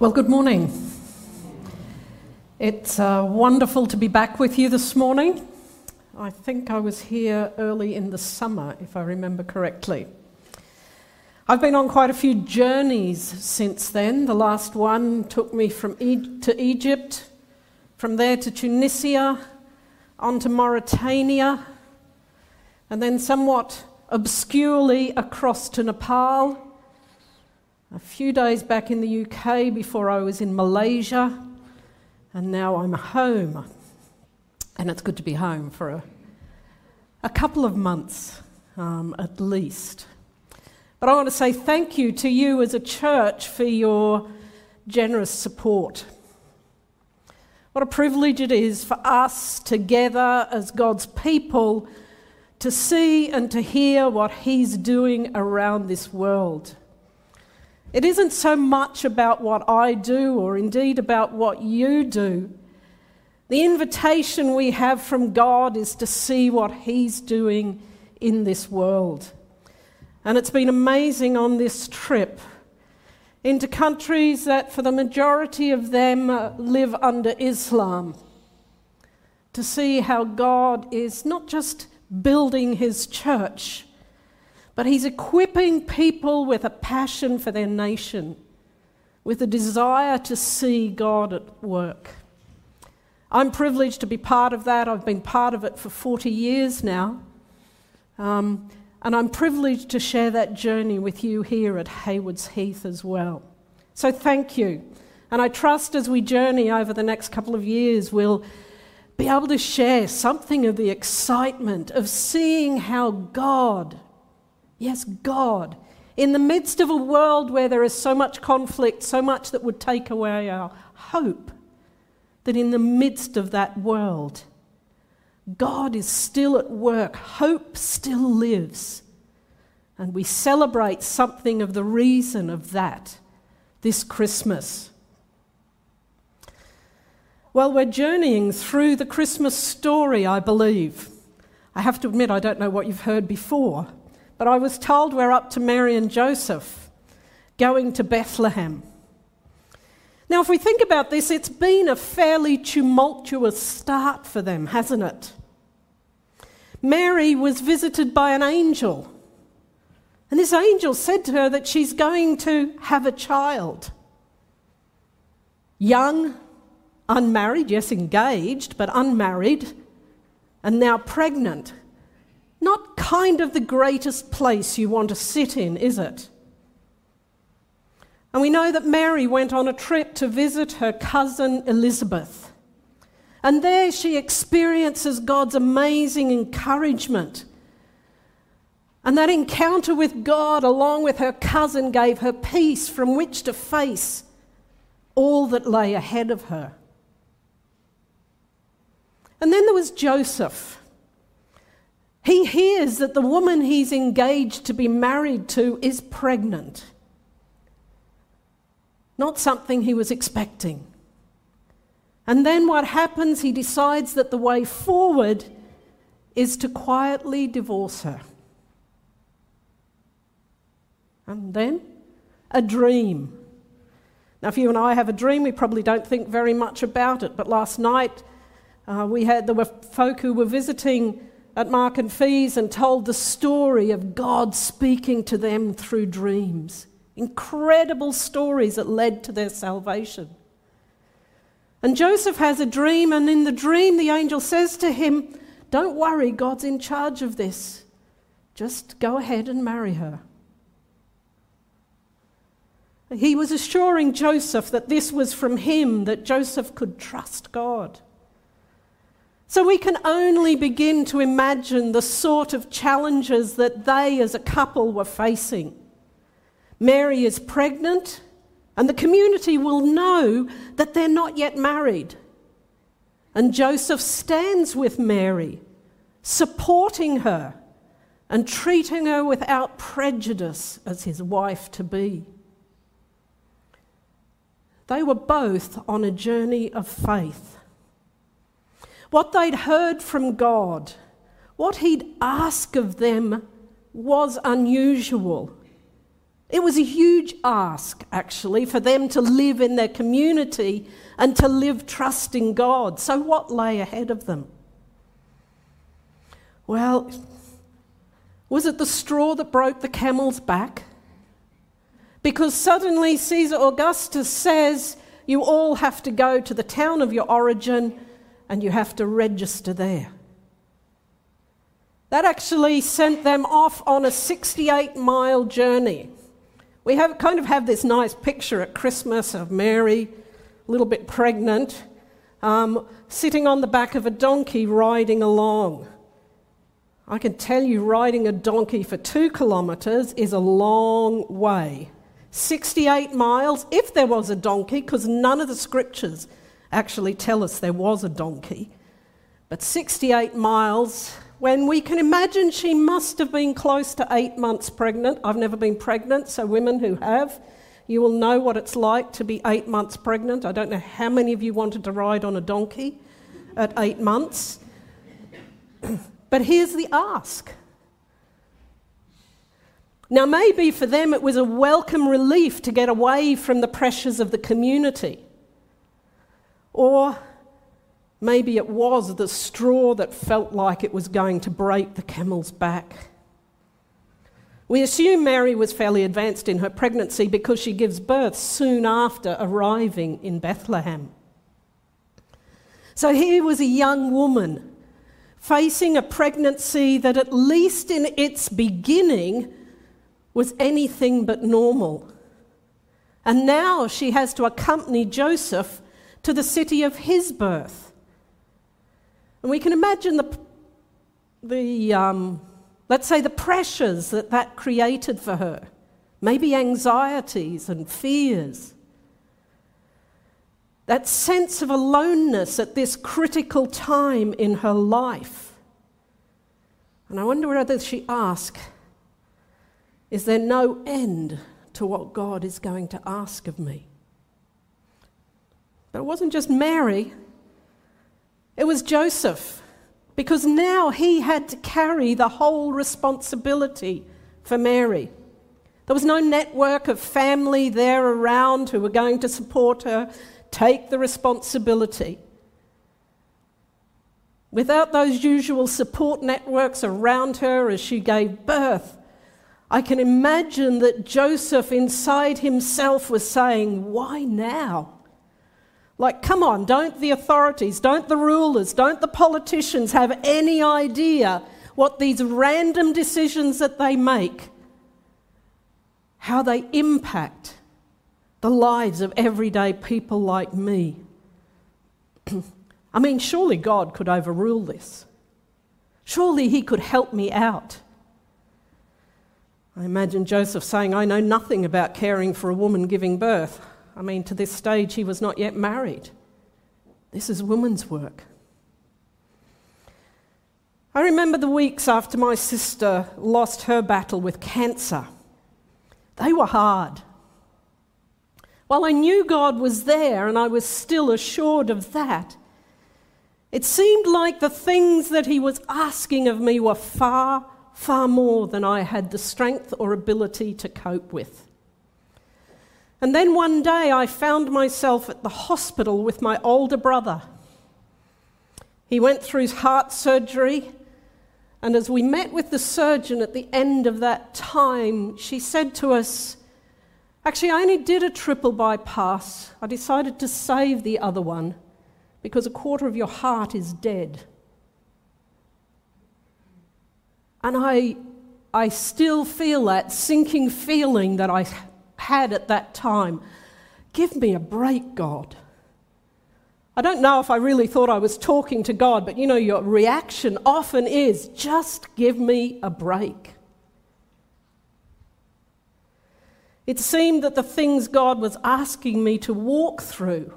Well, good morning. It's uh, wonderful to be back with you this morning. I think I was here early in the summer, if I remember correctly. I've been on quite a few journeys since then. The last one took me from e- to Egypt, from there to Tunisia, on to Mauritania, and then somewhat obscurely across to Nepal a few days back in the UK before I was in Malaysia, and now I'm home. And it's good to be home for a, a couple of months um, at least. But I want to say thank you to you as a church for your generous support. What a privilege it is for us together as God's people to see and to hear what He's doing around this world. It isn't so much about what I do or indeed about what you do. The invitation we have from God is to see what He's doing in this world. And it's been amazing on this trip into countries that, for the majority of them, uh, live under Islam to see how God is not just building His church but he's equipping people with a passion for their nation, with a desire to see God at work. I'm privileged to be part of that. I've been part of it for 40 years now. Um, and I'm privileged to share that journey with you here at Haywards Heath as well. So thank you. And I trust as we journey over the next couple of years, we'll be able to share something of the excitement of seeing how God Yes, God. In the midst of a world where there is so much conflict, so much that would take away our hope, that in the midst of that world, God is still at work. Hope still lives. And we celebrate something of the reason of that this Christmas. Well, we're journeying through the Christmas story, I believe. I have to admit, I don't know what you've heard before. But I was told we're up to Mary and Joseph going to Bethlehem. Now, if we think about this, it's been a fairly tumultuous start for them, hasn't it? Mary was visited by an angel, and this angel said to her that she's going to have a child. Young, unmarried, yes, engaged, but unmarried, and now pregnant. Not kind of the greatest place you want to sit in, is it? And we know that Mary went on a trip to visit her cousin Elizabeth. And there she experiences God's amazing encouragement. And that encounter with God, along with her cousin, gave her peace from which to face all that lay ahead of her. And then there was Joseph. He hears that the woman he's engaged to be married to is pregnant. Not something he was expecting. And then what happens? He decides that the way forward is to quietly divorce her. And then a dream. Now, if you and I have a dream, we probably don't think very much about it. But last night, uh, we had there were folk who were visiting at Mark and Fees and told the story of God speaking to them through dreams. Incredible stories that led to their salvation. And Joseph has a dream, and in the dream, the angel says to him, Don't worry, God's in charge of this. Just go ahead and marry her. He was assuring Joseph that this was from him, that Joseph could trust God. So we can only begin to imagine the sort of challenges that they as a couple were facing. Mary is pregnant, and the community will know that they're not yet married. And Joseph stands with Mary, supporting her and treating her without prejudice as his wife to be. They were both on a journey of faith. What they'd heard from God, what He'd ask of them, was unusual. It was a huge ask, actually, for them to live in their community and to live trusting God. So, what lay ahead of them? Well, was it the straw that broke the camel's back? Because suddenly Caesar Augustus says you all have to go to the town of your origin and you have to register there. That actually sent them off on a 68 mile journey. We have, kind of have this nice picture at Christmas of Mary, a little bit pregnant, um, sitting on the back of a donkey riding along. I can tell you, riding a donkey for two kilometres is a long way. 68 miles, if there was a donkey, because none of the scriptures actually tell us there was a donkey. But 68 miles, when we can imagine she must have been close to eight months pregnant. I've never been pregnant, so women who have, you will know what it's like to be eight months pregnant. I don't know how many of you wanted to ride on a donkey at eight months. but here's the ask now, maybe for them it was a welcome relief to get away from the pressures of the community. Or maybe it was the straw that felt like it was going to break the camel's back. We assume Mary was fairly advanced in her pregnancy because she gives birth soon after arriving in Bethlehem. So here was a young woman facing a pregnancy that, at least in its beginning, was anything but normal. And now she has to accompany Joseph to the city of his birth. And we can imagine the, the um, let's say, the pressures that that created for her, maybe anxieties and fears. That sense of aloneness at this critical time in her life. And I wonder whether she asked, is there no end to what God is going to ask of me? But it wasn't just Mary, it was Joseph, because now he had to carry the whole responsibility for Mary. There was no network of family there around who were going to support her, take the responsibility. Without those usual support networks around her as she gave birth, I can imagine that Joseph inside himself was saying, Why now? Like, come on, don't the authorities, don't the rulers, don't the politicians have any idea what these random decisions that they make, how they impact the lives of everyday people like me? I mean, surely God could overrule this. Surely He could help me out. I imagine Joseph saying, I know nothing about caring for a woman giving birth. I mean, to this stage, he was not yet married. This is woman's work. I remember the weeks after my sister lost her battle with cancer. They were hard. While I knew God was there and I was still assured of that, it seemed like the things that He was asking of me were far far more than I had the strength or ability to cope with. And then one day I found myself at the hospital with my older brother. He went through heart surgery, and as we met with the surgeon at the end of that time, she said to us, Actually, I only did a triple bypass. I decided to save the other one because a quarter of your heart is dead. And I, I still feel that sinking feeling that I had at that time. Give me a break, God. I don't know if I really thought I was talking to God, but you know, your reaction often is just give me a break. It seemed that the things God was asking me to walk through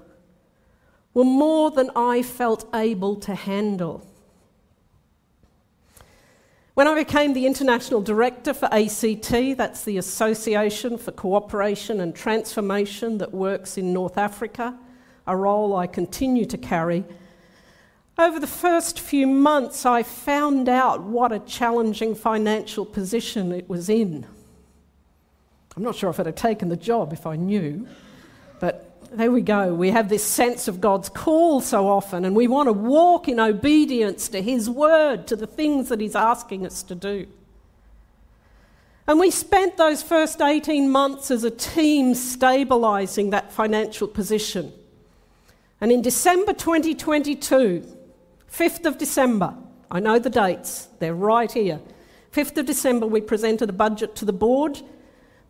were more than I felt able to handle. When I became the international director for ACT, that's the Association for Cooperation and Transformation that works in North Africa, a role I continue to carry, over the first few months I found out what a challenging financial position it was in. I'm not sure if I'd have taken the job if I knew, there we go. We have this sense of God's call so often, and we want to walk in obedience to His word, to the things that He's asking us to do. And we spent those first 18 months as a team stabilising that financial position. And in December 2022, 5th of December, I know the dates, they're right here. 5th of December, we presented a budget to the board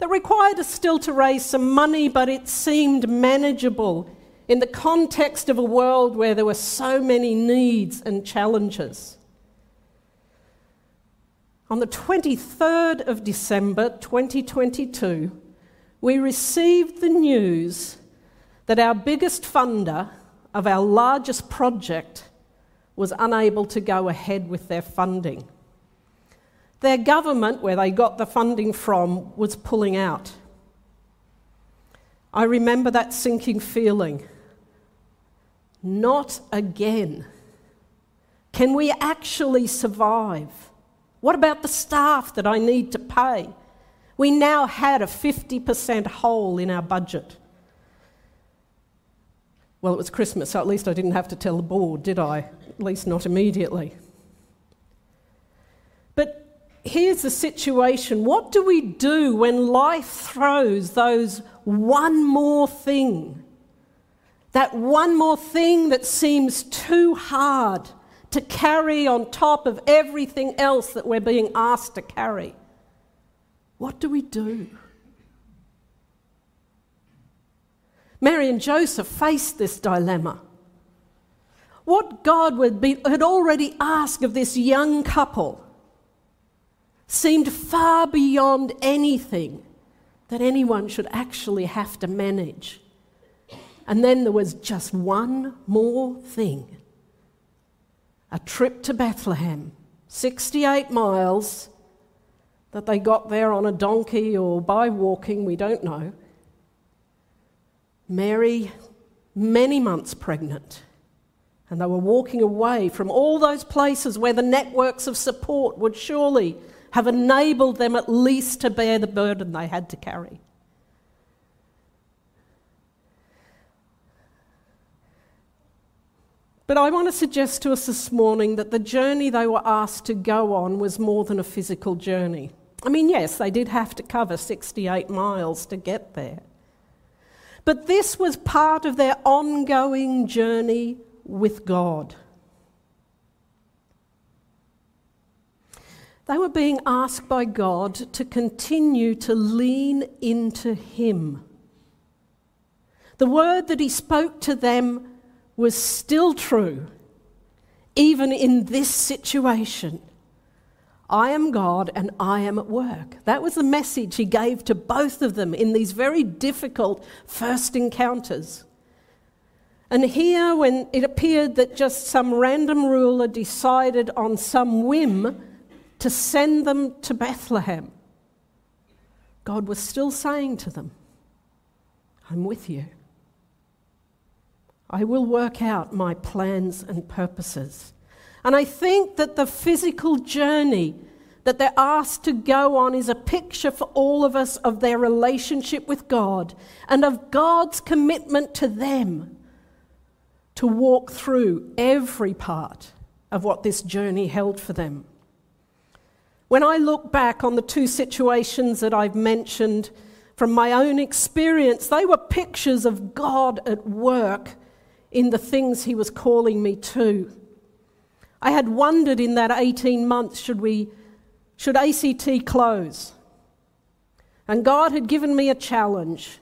that required us still to raise some money, but it seemed manageable in the context of a world where there were so many needs and challenges. On the 23rd of December 2022, we received the news that our biggest funder of our largest project was unable to go ahead with their funding. Their government, where they got the funding from, was pulling out. I remember that sinking feeling. Not again. Can we actually survive? What about the staff that I need to pay? We now had a 50% hole in our budget. Well, it was Christmas, so at least I didn't have to tell the board, did I? At least not immediately. Here's the situation what do we do when life throws those one more thing? That one more thing that seems too hard to carry on top of everything else that we're being asked to carry. What do we do? Mary and Joseph faced this dilemma. What God be, had already asked of this young couple seemed far beyond anything that anyone should actually have to manage. And then there was just one more thing a trip to Bethlehem, 68 miles, that they got there on a donkey or by walking, we don't know. Mary, many months pregnant, and they were walking away from all those places where the networks of support would surely have enabled them at least to bear the burden they had to carry. But I want to suggest to us this morning that the journey they were asked to go on was more than a physical journey. I mean, yes, they did have to cover 68 miles to get there. But this was part of their ongoing journey with God. They were being asked by God to continue to lean into Him. The word that He spoke to them was still true, even in this situation. I am God and I am at work. That was the message he gave to both of them in these very difficult first encounters. And here, when it appeared that just some random ruler decided on some whim to send them to Bethlehem, God was still saying to them, I'm with you. I will work out my plans and purposes. And I think that the physical journey that they're asked to go on is a picture for all of us of their relationship with God and of God's commitment to them to walk through every part of what this journey held for them. When I look back on the two situations that I've mentioned from my own experience, they were pictures of God at work in the things He was calling me to. I had wondered in that 18 months should, we, should ACT close? And God had given me a challenge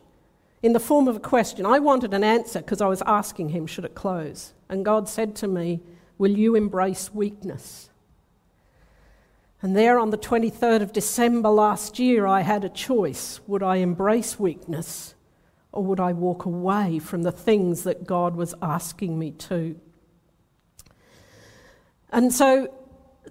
in the form of a question. I wanted an answer because I was asking Him, should it close? And God said to me, Will you embrace weakness? And there on the 23rd of December last year, I had a choice. Would I embrace weakness or would I walk away from the things that God was asking me to? And so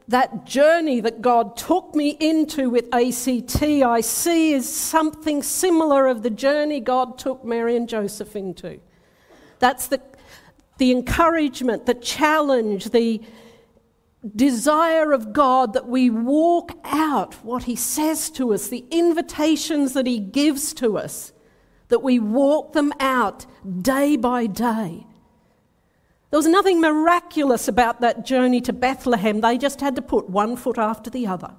that journey that God took me into with ACT, I see is something similar of the journey God took Mary and Joseph into. That's the, the encouragement, the challenge, the desire of God that we walk out what He says to us, the invitations that He gives to us, that we walk them out day by day. There was nothing miraculous about that journey to Bethlehem. They just had to put one foot after the other.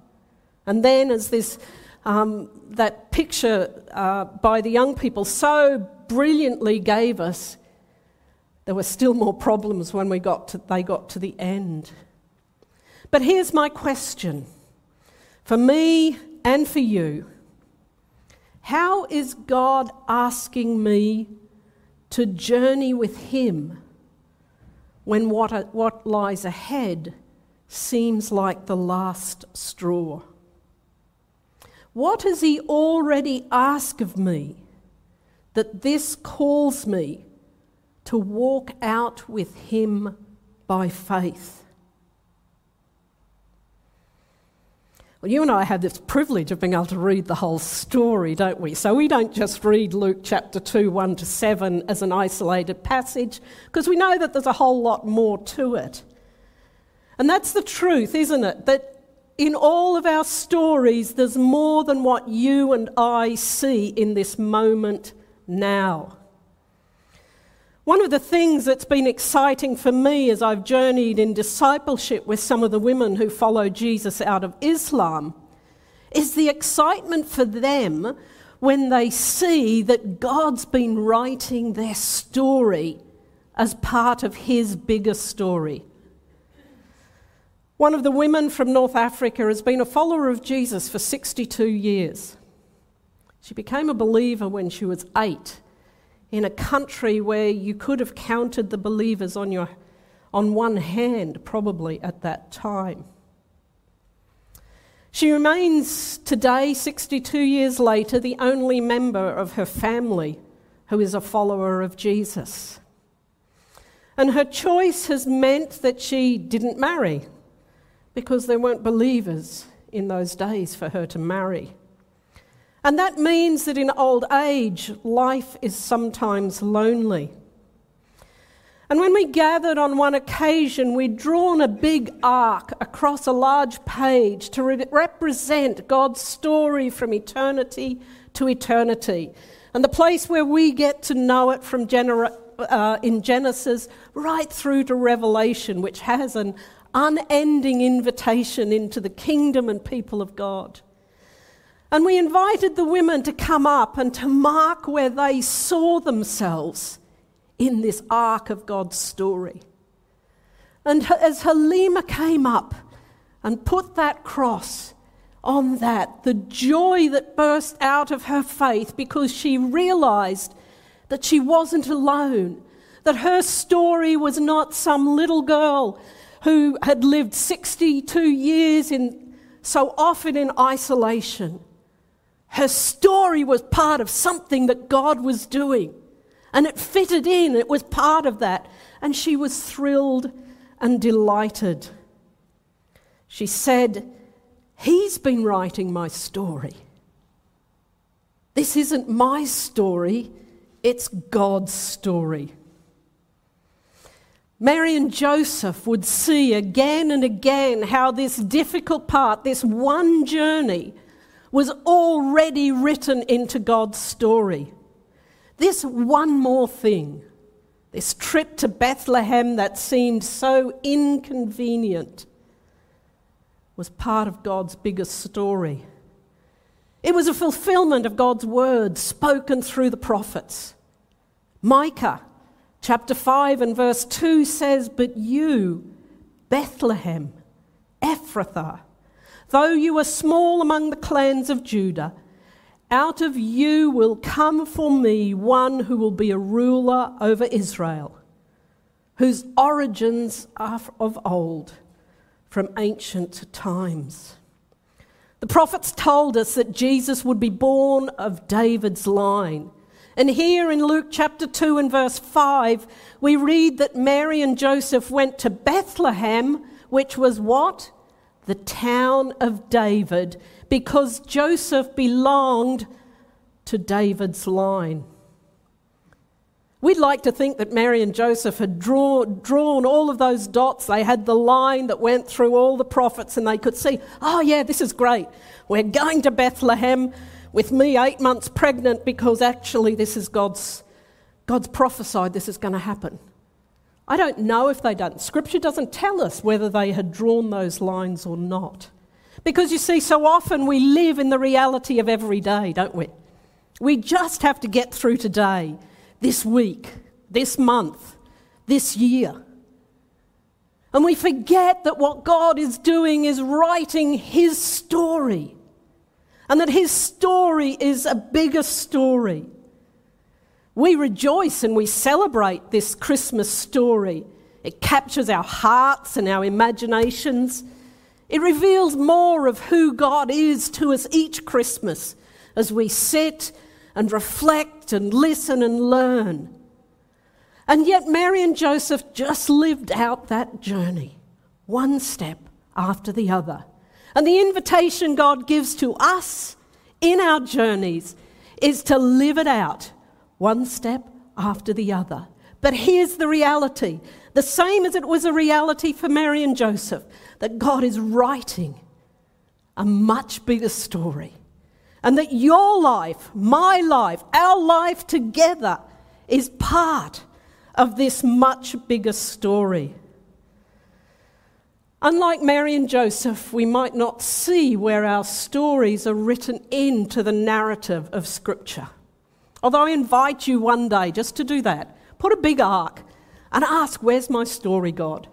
And then, as this, um, that picture uh, by the young people so brilliantly gave us, there were still more problems when we got to, they got to the end. But here's my question for me and for you How is God asking me to journey with Him when what, what lies ahead seems like the last straw? What has He already asked of me that this calls me to walk out with Him by faith? Well, you and I have this privilege of being able to read the whole story, don't we? So we don't just read Luke chapter 2, 1 to 7 as an isolated passage, because we know that there's a whole lot more to it. And that's the truth, isn't it? That in all of our stories, there's more than what you and I see in this moment now. One of the things that's been exciting for me as I've journeyed in discipleship with some of the women who follow Jesus out of Islam is the excitement for them when they see that God's been writing their story as part of His bigger story. One of the women from North Africa has been a follower of Jesus for 62 years. She became a believer when she was eight in a country where you could have counted the believers on, your, on one hand, probably at that time. She remains today, 62 years later, the only member of her family who is a follower of Jesus. And her choice has meant that she didn't marry because there weren't believers in those days for her to marry. And that means that in old age, life is sometimes lonely. And when we gathered on one occasion, we'd drawn a big arc across a large page to re- represent God's story from eternity to eternity. And the place where we get to know it from gener- uh, in Genesis right through to Revelation, which has an unending invitation into the kingdom and people of God. And we invited the women to come up and to mark where they saw themselves in this arc of God's story. And as Halima came up and put that cross on that, the joy that burst out of her faith because she realized that she wasn't alone, that her story was not some little girl who had lived 62 years in so often in isolation her story was part of something that God was doing. And it fitted in, it was part of that. And she was thrilled and delighted. She said, He's been writing my story. This isn't my story, it's God's story. Mary and Joseph would see again and again how this difficult part, this one journey, was already written into God's story. This one more thing, this trip to Bethlehem that seemed so inconvenient, was part of God's bigger story. It was a fulfillment of God's words spoken through the prophets. Micah chapter 5 and verse 2 says, But you, Bethlehem, Ephrathah, Though you are small among the clans of Judah, out of you will come for me one who will be a ruler over Israel, whose origins are of old, from ancient times. The prophets told us that Jesus would be born of David's line. And here in Luke chapter 2 and verse 5, we read that Mary and Joseph went to Bethlehem, which was what? The town of David, because Joseph belonged to David's line. We we'd like to think that Mary and Joseph had draw, drawn all of those dots. They had the line that went through all the prophets, and they could see, oh, yeah, this is great. We're going to Bethlehem with me eight months pregnant because actually this is God's, God's prophesied this is going to happen. I don't know if they done. Scripture doesn't tell us whether they had drawn those lines or not. Because you see, so often we live in the reality of every day, don't we? We just have to get through today, this week, this month, this year. And we forget that what God is doing is writing His story, and that His story is a bigger story. We rejoice and we celebrate this Christmas story. It captures our hearts and our imaginations. It reveals more of who God is to us each Christmas as we sit and reflect and listen and learn. And yet, Mary and Joseph just lived out that journey, one step after the other. And the invitation God gives to us in our journeys is to live it out, one step after the other. But here's the reality the same as it was a reality for Mary and Joseph that God is writing a much bigger story. And that your life, my life, our life together is part of this much bigger story. Unlike Mary and Joseph, we might not see where our stories are written into the narrative of Scripture. Although I invite you one day just to do that, put a big arc and ask, Where's my story, God?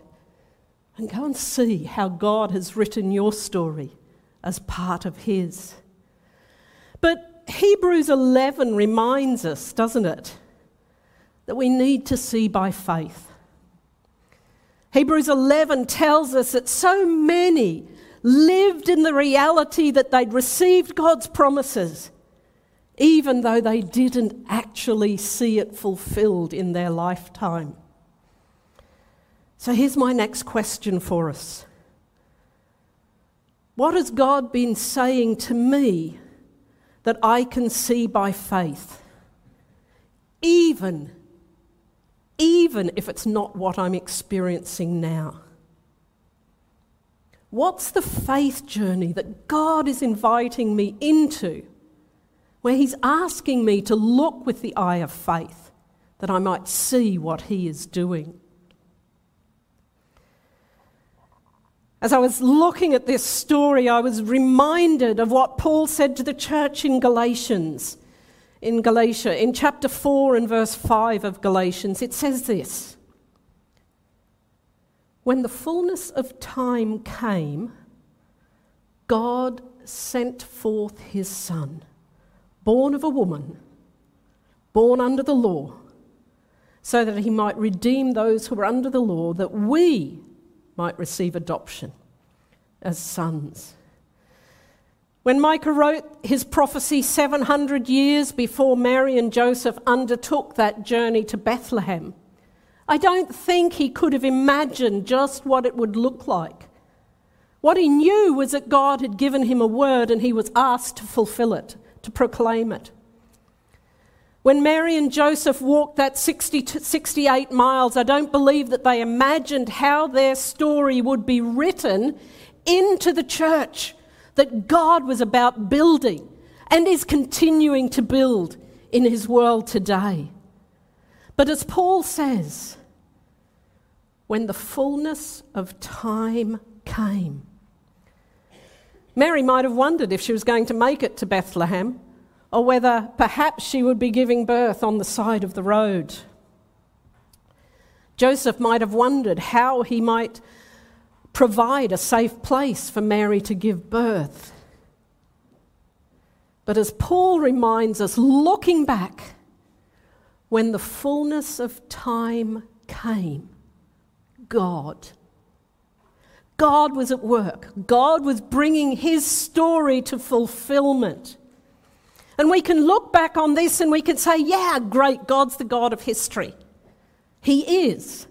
And go and see how God has written your story as part of His. But Hebrews 11 reminds us, doesn't it, that we need to see by faith. Hebrews 11 tells us that so many lived in the reality that they'd received God's promises, even though they didn't actually see it fulfilled in their lifetime. So here's my next question for us What has God been saying to me that I can see by faith? Even, even if it's not what I'm experiencing now. What's the faith journey that God is inviting me into, where He's asking me to look with the eye of faith that I might see what He is doing? As I was looking at this story, I was reminded of what Paul said to the church in Galatians. In Galatia, in chapter 4 and verse 5 of Galatians, it says this When the fullness of time came, God sent forth his Son, born of a woman, born under the law, so that he might redeem those who were under the law, that we might receive adoption as sons. When Micah wrote his prophecy 700 years before Mary and Joseph undertook that journey to Bethlehem, I don't think he could have imagined just what it would look like. What he knew was that God had given him a word and he was asked to fulfill it, to proclaim it. When Mary and Joseph walked that 60 68 miles, I don't believe that they imagined how their story would be written into the church that God was about building and is continuing to build in his world today. But as Paul says, when the fullness of time came, Mary might have wondered if she was going to make it to Bethlehem or whether perhaps she would be giving birth on the side of the road. Joseph might have wondered how he might provide a safe place for Mary to give birth. But as Paul reminds us, looking back, when the fullness of time came, God. God was at work. God was bringing his story to fulfillment. And we can look back on this and we can say, yeah, great, God's the God of history. He is.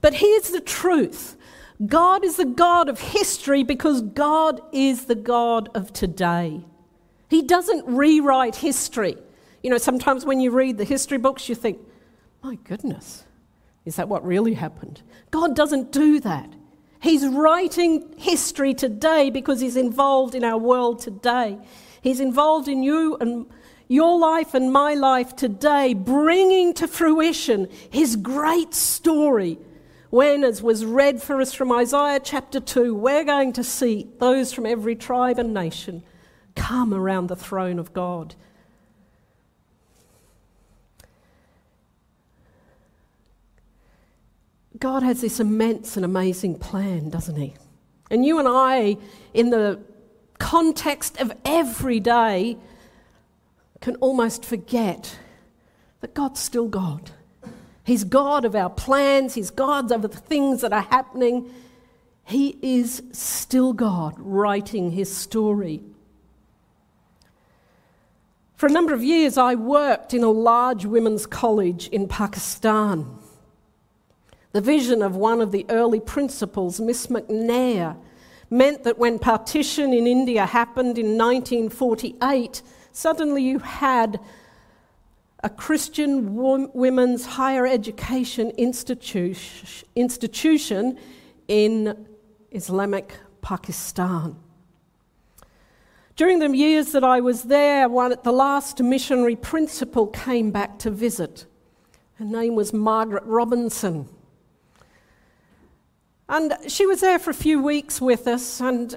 But here's the truth God is the God of history because God is the God of today. He doesn't rewrite history. You know, sometimes when you read the history books, you think, My goodness, is that what really happened? God doesn't do that. He's writing history today because He's involved in our world today. He's involved in you and your life and my life today, bringing to fruition His great story. When, as was read for us from Isaiah chapter 2, we're going to see those from every tribe and nation come around the throne of God. God has this immense and amazing plan, doesn't He? And you and I, in the context of every day, can almost forget that God's still God. He's God of our plans, He's God of the things that are happening. He is still God writing His story. For a number of years, I worked in a large women's college in Pakistan. The vision of one of the early principals, Miss McNair, meant that when partition in India happened in 1948, suddenly you had a Christian women's higher education institution in Islamic Pakistan. During the years that I was there, one, the last missionary principal came back to visit. Her name was Margaret Robinson. And she was there for a few weeks with us, and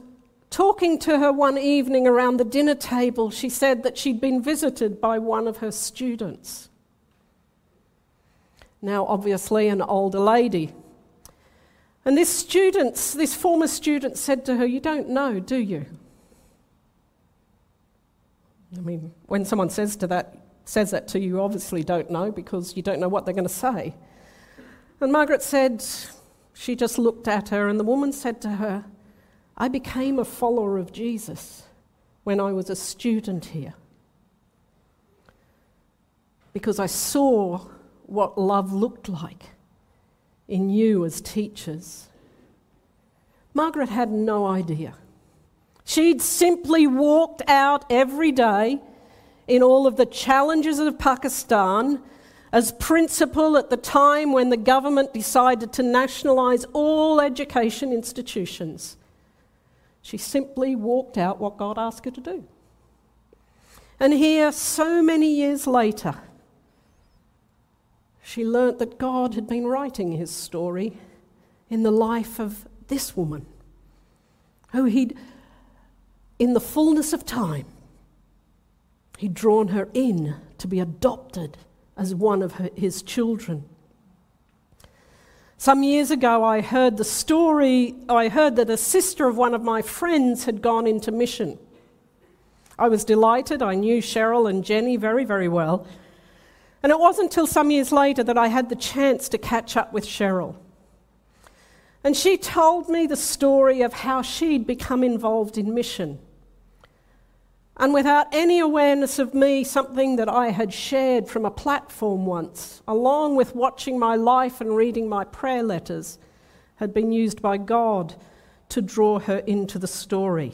talking to her one evening around the dinner table, she said that she'd been visited by one of her students. Now, obviously, an older lady. And this student, this former student, said to her, You don't know, do you? I mean, when someone says, to that, says that to you, you obviously don't know because you don't know what they're going to say. And Margaret said, she just looked at her, and the woman said to her, I became a follower of Jesus when I was a student here because I saw what love looked like in you as teachers. Margaret had no idea. She'd simply walked out every day in all of the challenges of Pakistan as principal at the time when the government decided to nationalise all education institutions. She simply walked out what God asked her to do. And here, so many years later, she learnt that God had been writing his story in the life of this woman, who he'd, in the fullness of time, he'd drawn her in to be adopted as one of his children. Some years ago, I heard the story, I heard that a sister of one of my friends had gone into mission. I was delighted. I knew Cheryl and Jenny very, very well. And it wasn't until some years later that I had the chance to catch up with Cheryl. And she told me the story of how she'd become involved in mission and without any awareness of me, something that I had shared from a platform once, along with watching my life and reading my prayer letters, had been used by God to draw her into the story,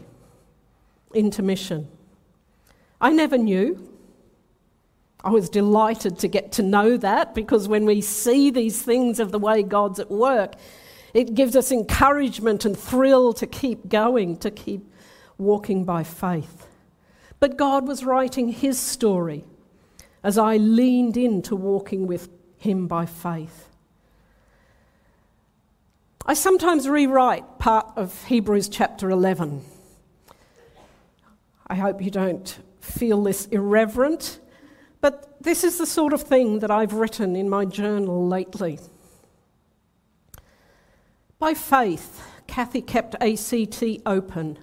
into mission. I never knew. I was delighted to get to know that because when we see these things of the way God's at work, it gives us encouragement and thrill to keep going, to keep walking by faith. But God was writing his story as I leaned into walking with him by faith. I sometimes rewrite part of Hebrews chapter 11. I hope you don't feel this irreverent, but this is the sort of thing that I've written in my journal lately. By faith, Cathy kept ACT open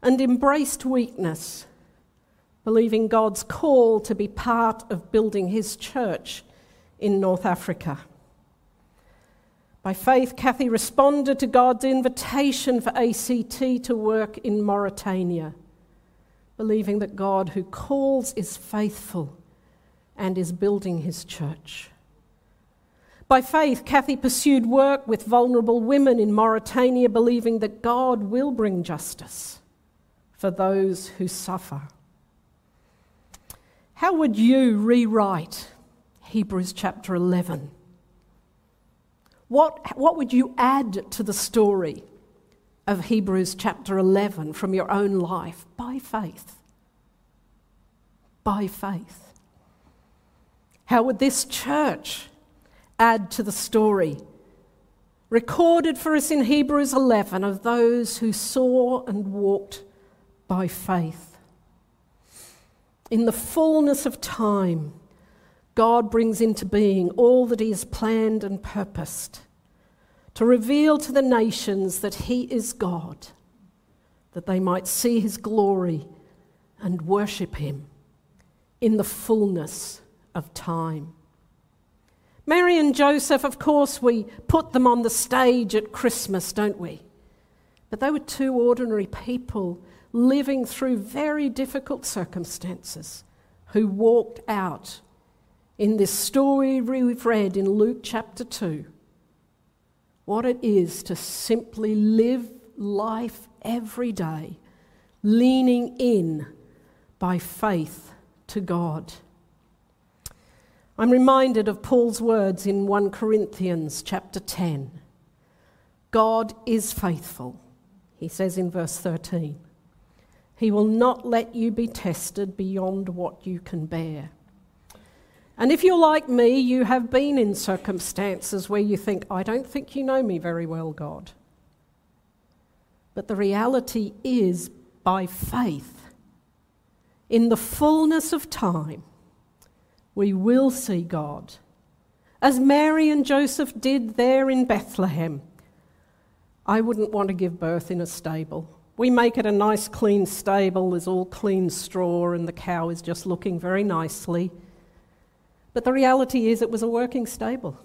and embraced weakness believing God's call to be part of building his church in North Africa. By faith, Cathy responded to God's invitation for ACT to work in Mauritania, believing that God, who calls, is faithful and is building his church. By faith, Cathy pursued work with vulnerable women in Mauritania, believing that God will bring justice for those who suffer. How would you rewrite Hebrews chapter 11? What, what would you add to the story of Hebrews chapter 11 from your own life? By faith. By faith. How would this church add to the story recorded for us in Hebrews 11 of those who saw and walked by faith? In the fullness of time, God brings into being all that He has planned and purposed to reveal to the nations that He is God, that they might see His glory and worship Him in the fullness of time. Mary and Joseph, of course, we put them on the stage at Christmas, don't we? But they were two ordinary people living through very difficult circumstances who walked out in this story we've read in Luke chapter 2 what it is to simply live life every day, leaning in by faith to God. I'm reminded of Paul's words in 1 Corinthians chapter 10. God is faithful, he says in verse 13. He will not let you be tested beyond what you can bear. And if you're like me, you have been in circumstances where you think, I don't think you know me very well, God. But the reality is, by faith, in the fullness of time, we will see God. As Mary and Joseph did there in Bethlehem. I wouldn't want to give birth in a stable. We make it a nice, clean stable. There's all clean straw, and the cow is just looking very nicely. But the reality is, it was a working stable.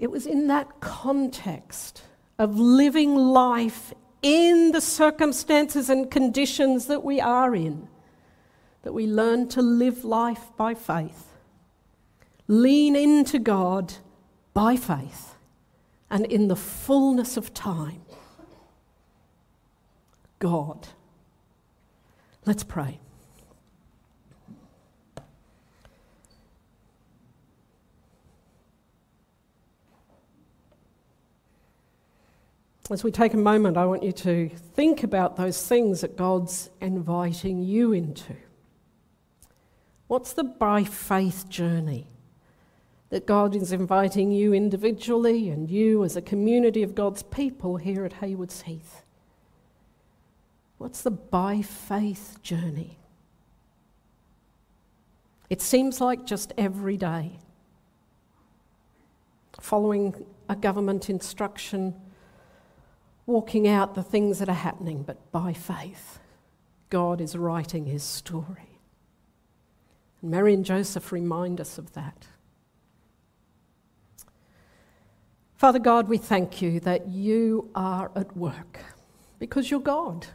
It was in that context of living life in the circumstances and conditions that we are in that we learn to live life by faith, lean into God by faith, and in the fullness of time God. Let's pray. As we take a moment, I want you to think about those things that God's inviting you into. What's the by faith journey that God is inviting you individually and you as a community of God's people here at Haywards Heath? What's the by faith journey? It seems like just every day. Following a government instruction, walking out the things that are happening, but by faith, God is writing his story. And Mary and Joseph remind us of that. Father God, we thank you that you are at work because you're God.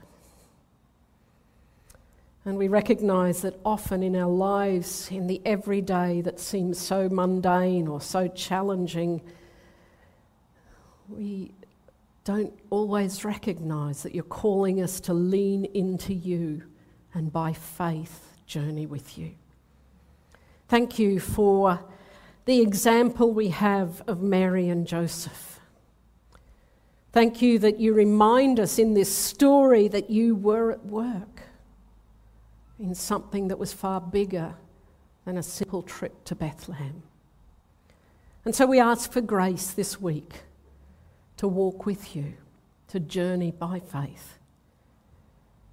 And we recognize that often in our lives, in the everyday that seems so mundane or so challenging, we don't always recognize that you're calling us to lean into you and by faith journey with you. Thank you for the example we have of Mary and Joseph. Thank you that you remind us in this story that you were at work in something that was far bigger than a simple trip to Bethlehem. And so we ask for grace this week to walk with you, to journey by faith.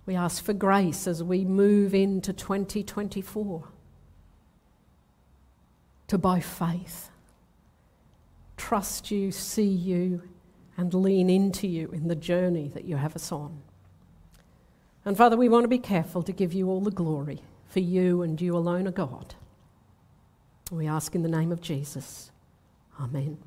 We ask for grace as we move into 2024 to by faith trust you, see you, and lean into you in the journey that you have us on. And Father, we want to be careful to give you all the glory, for you and you alone are God. We ask in the name of Jesus. Amen.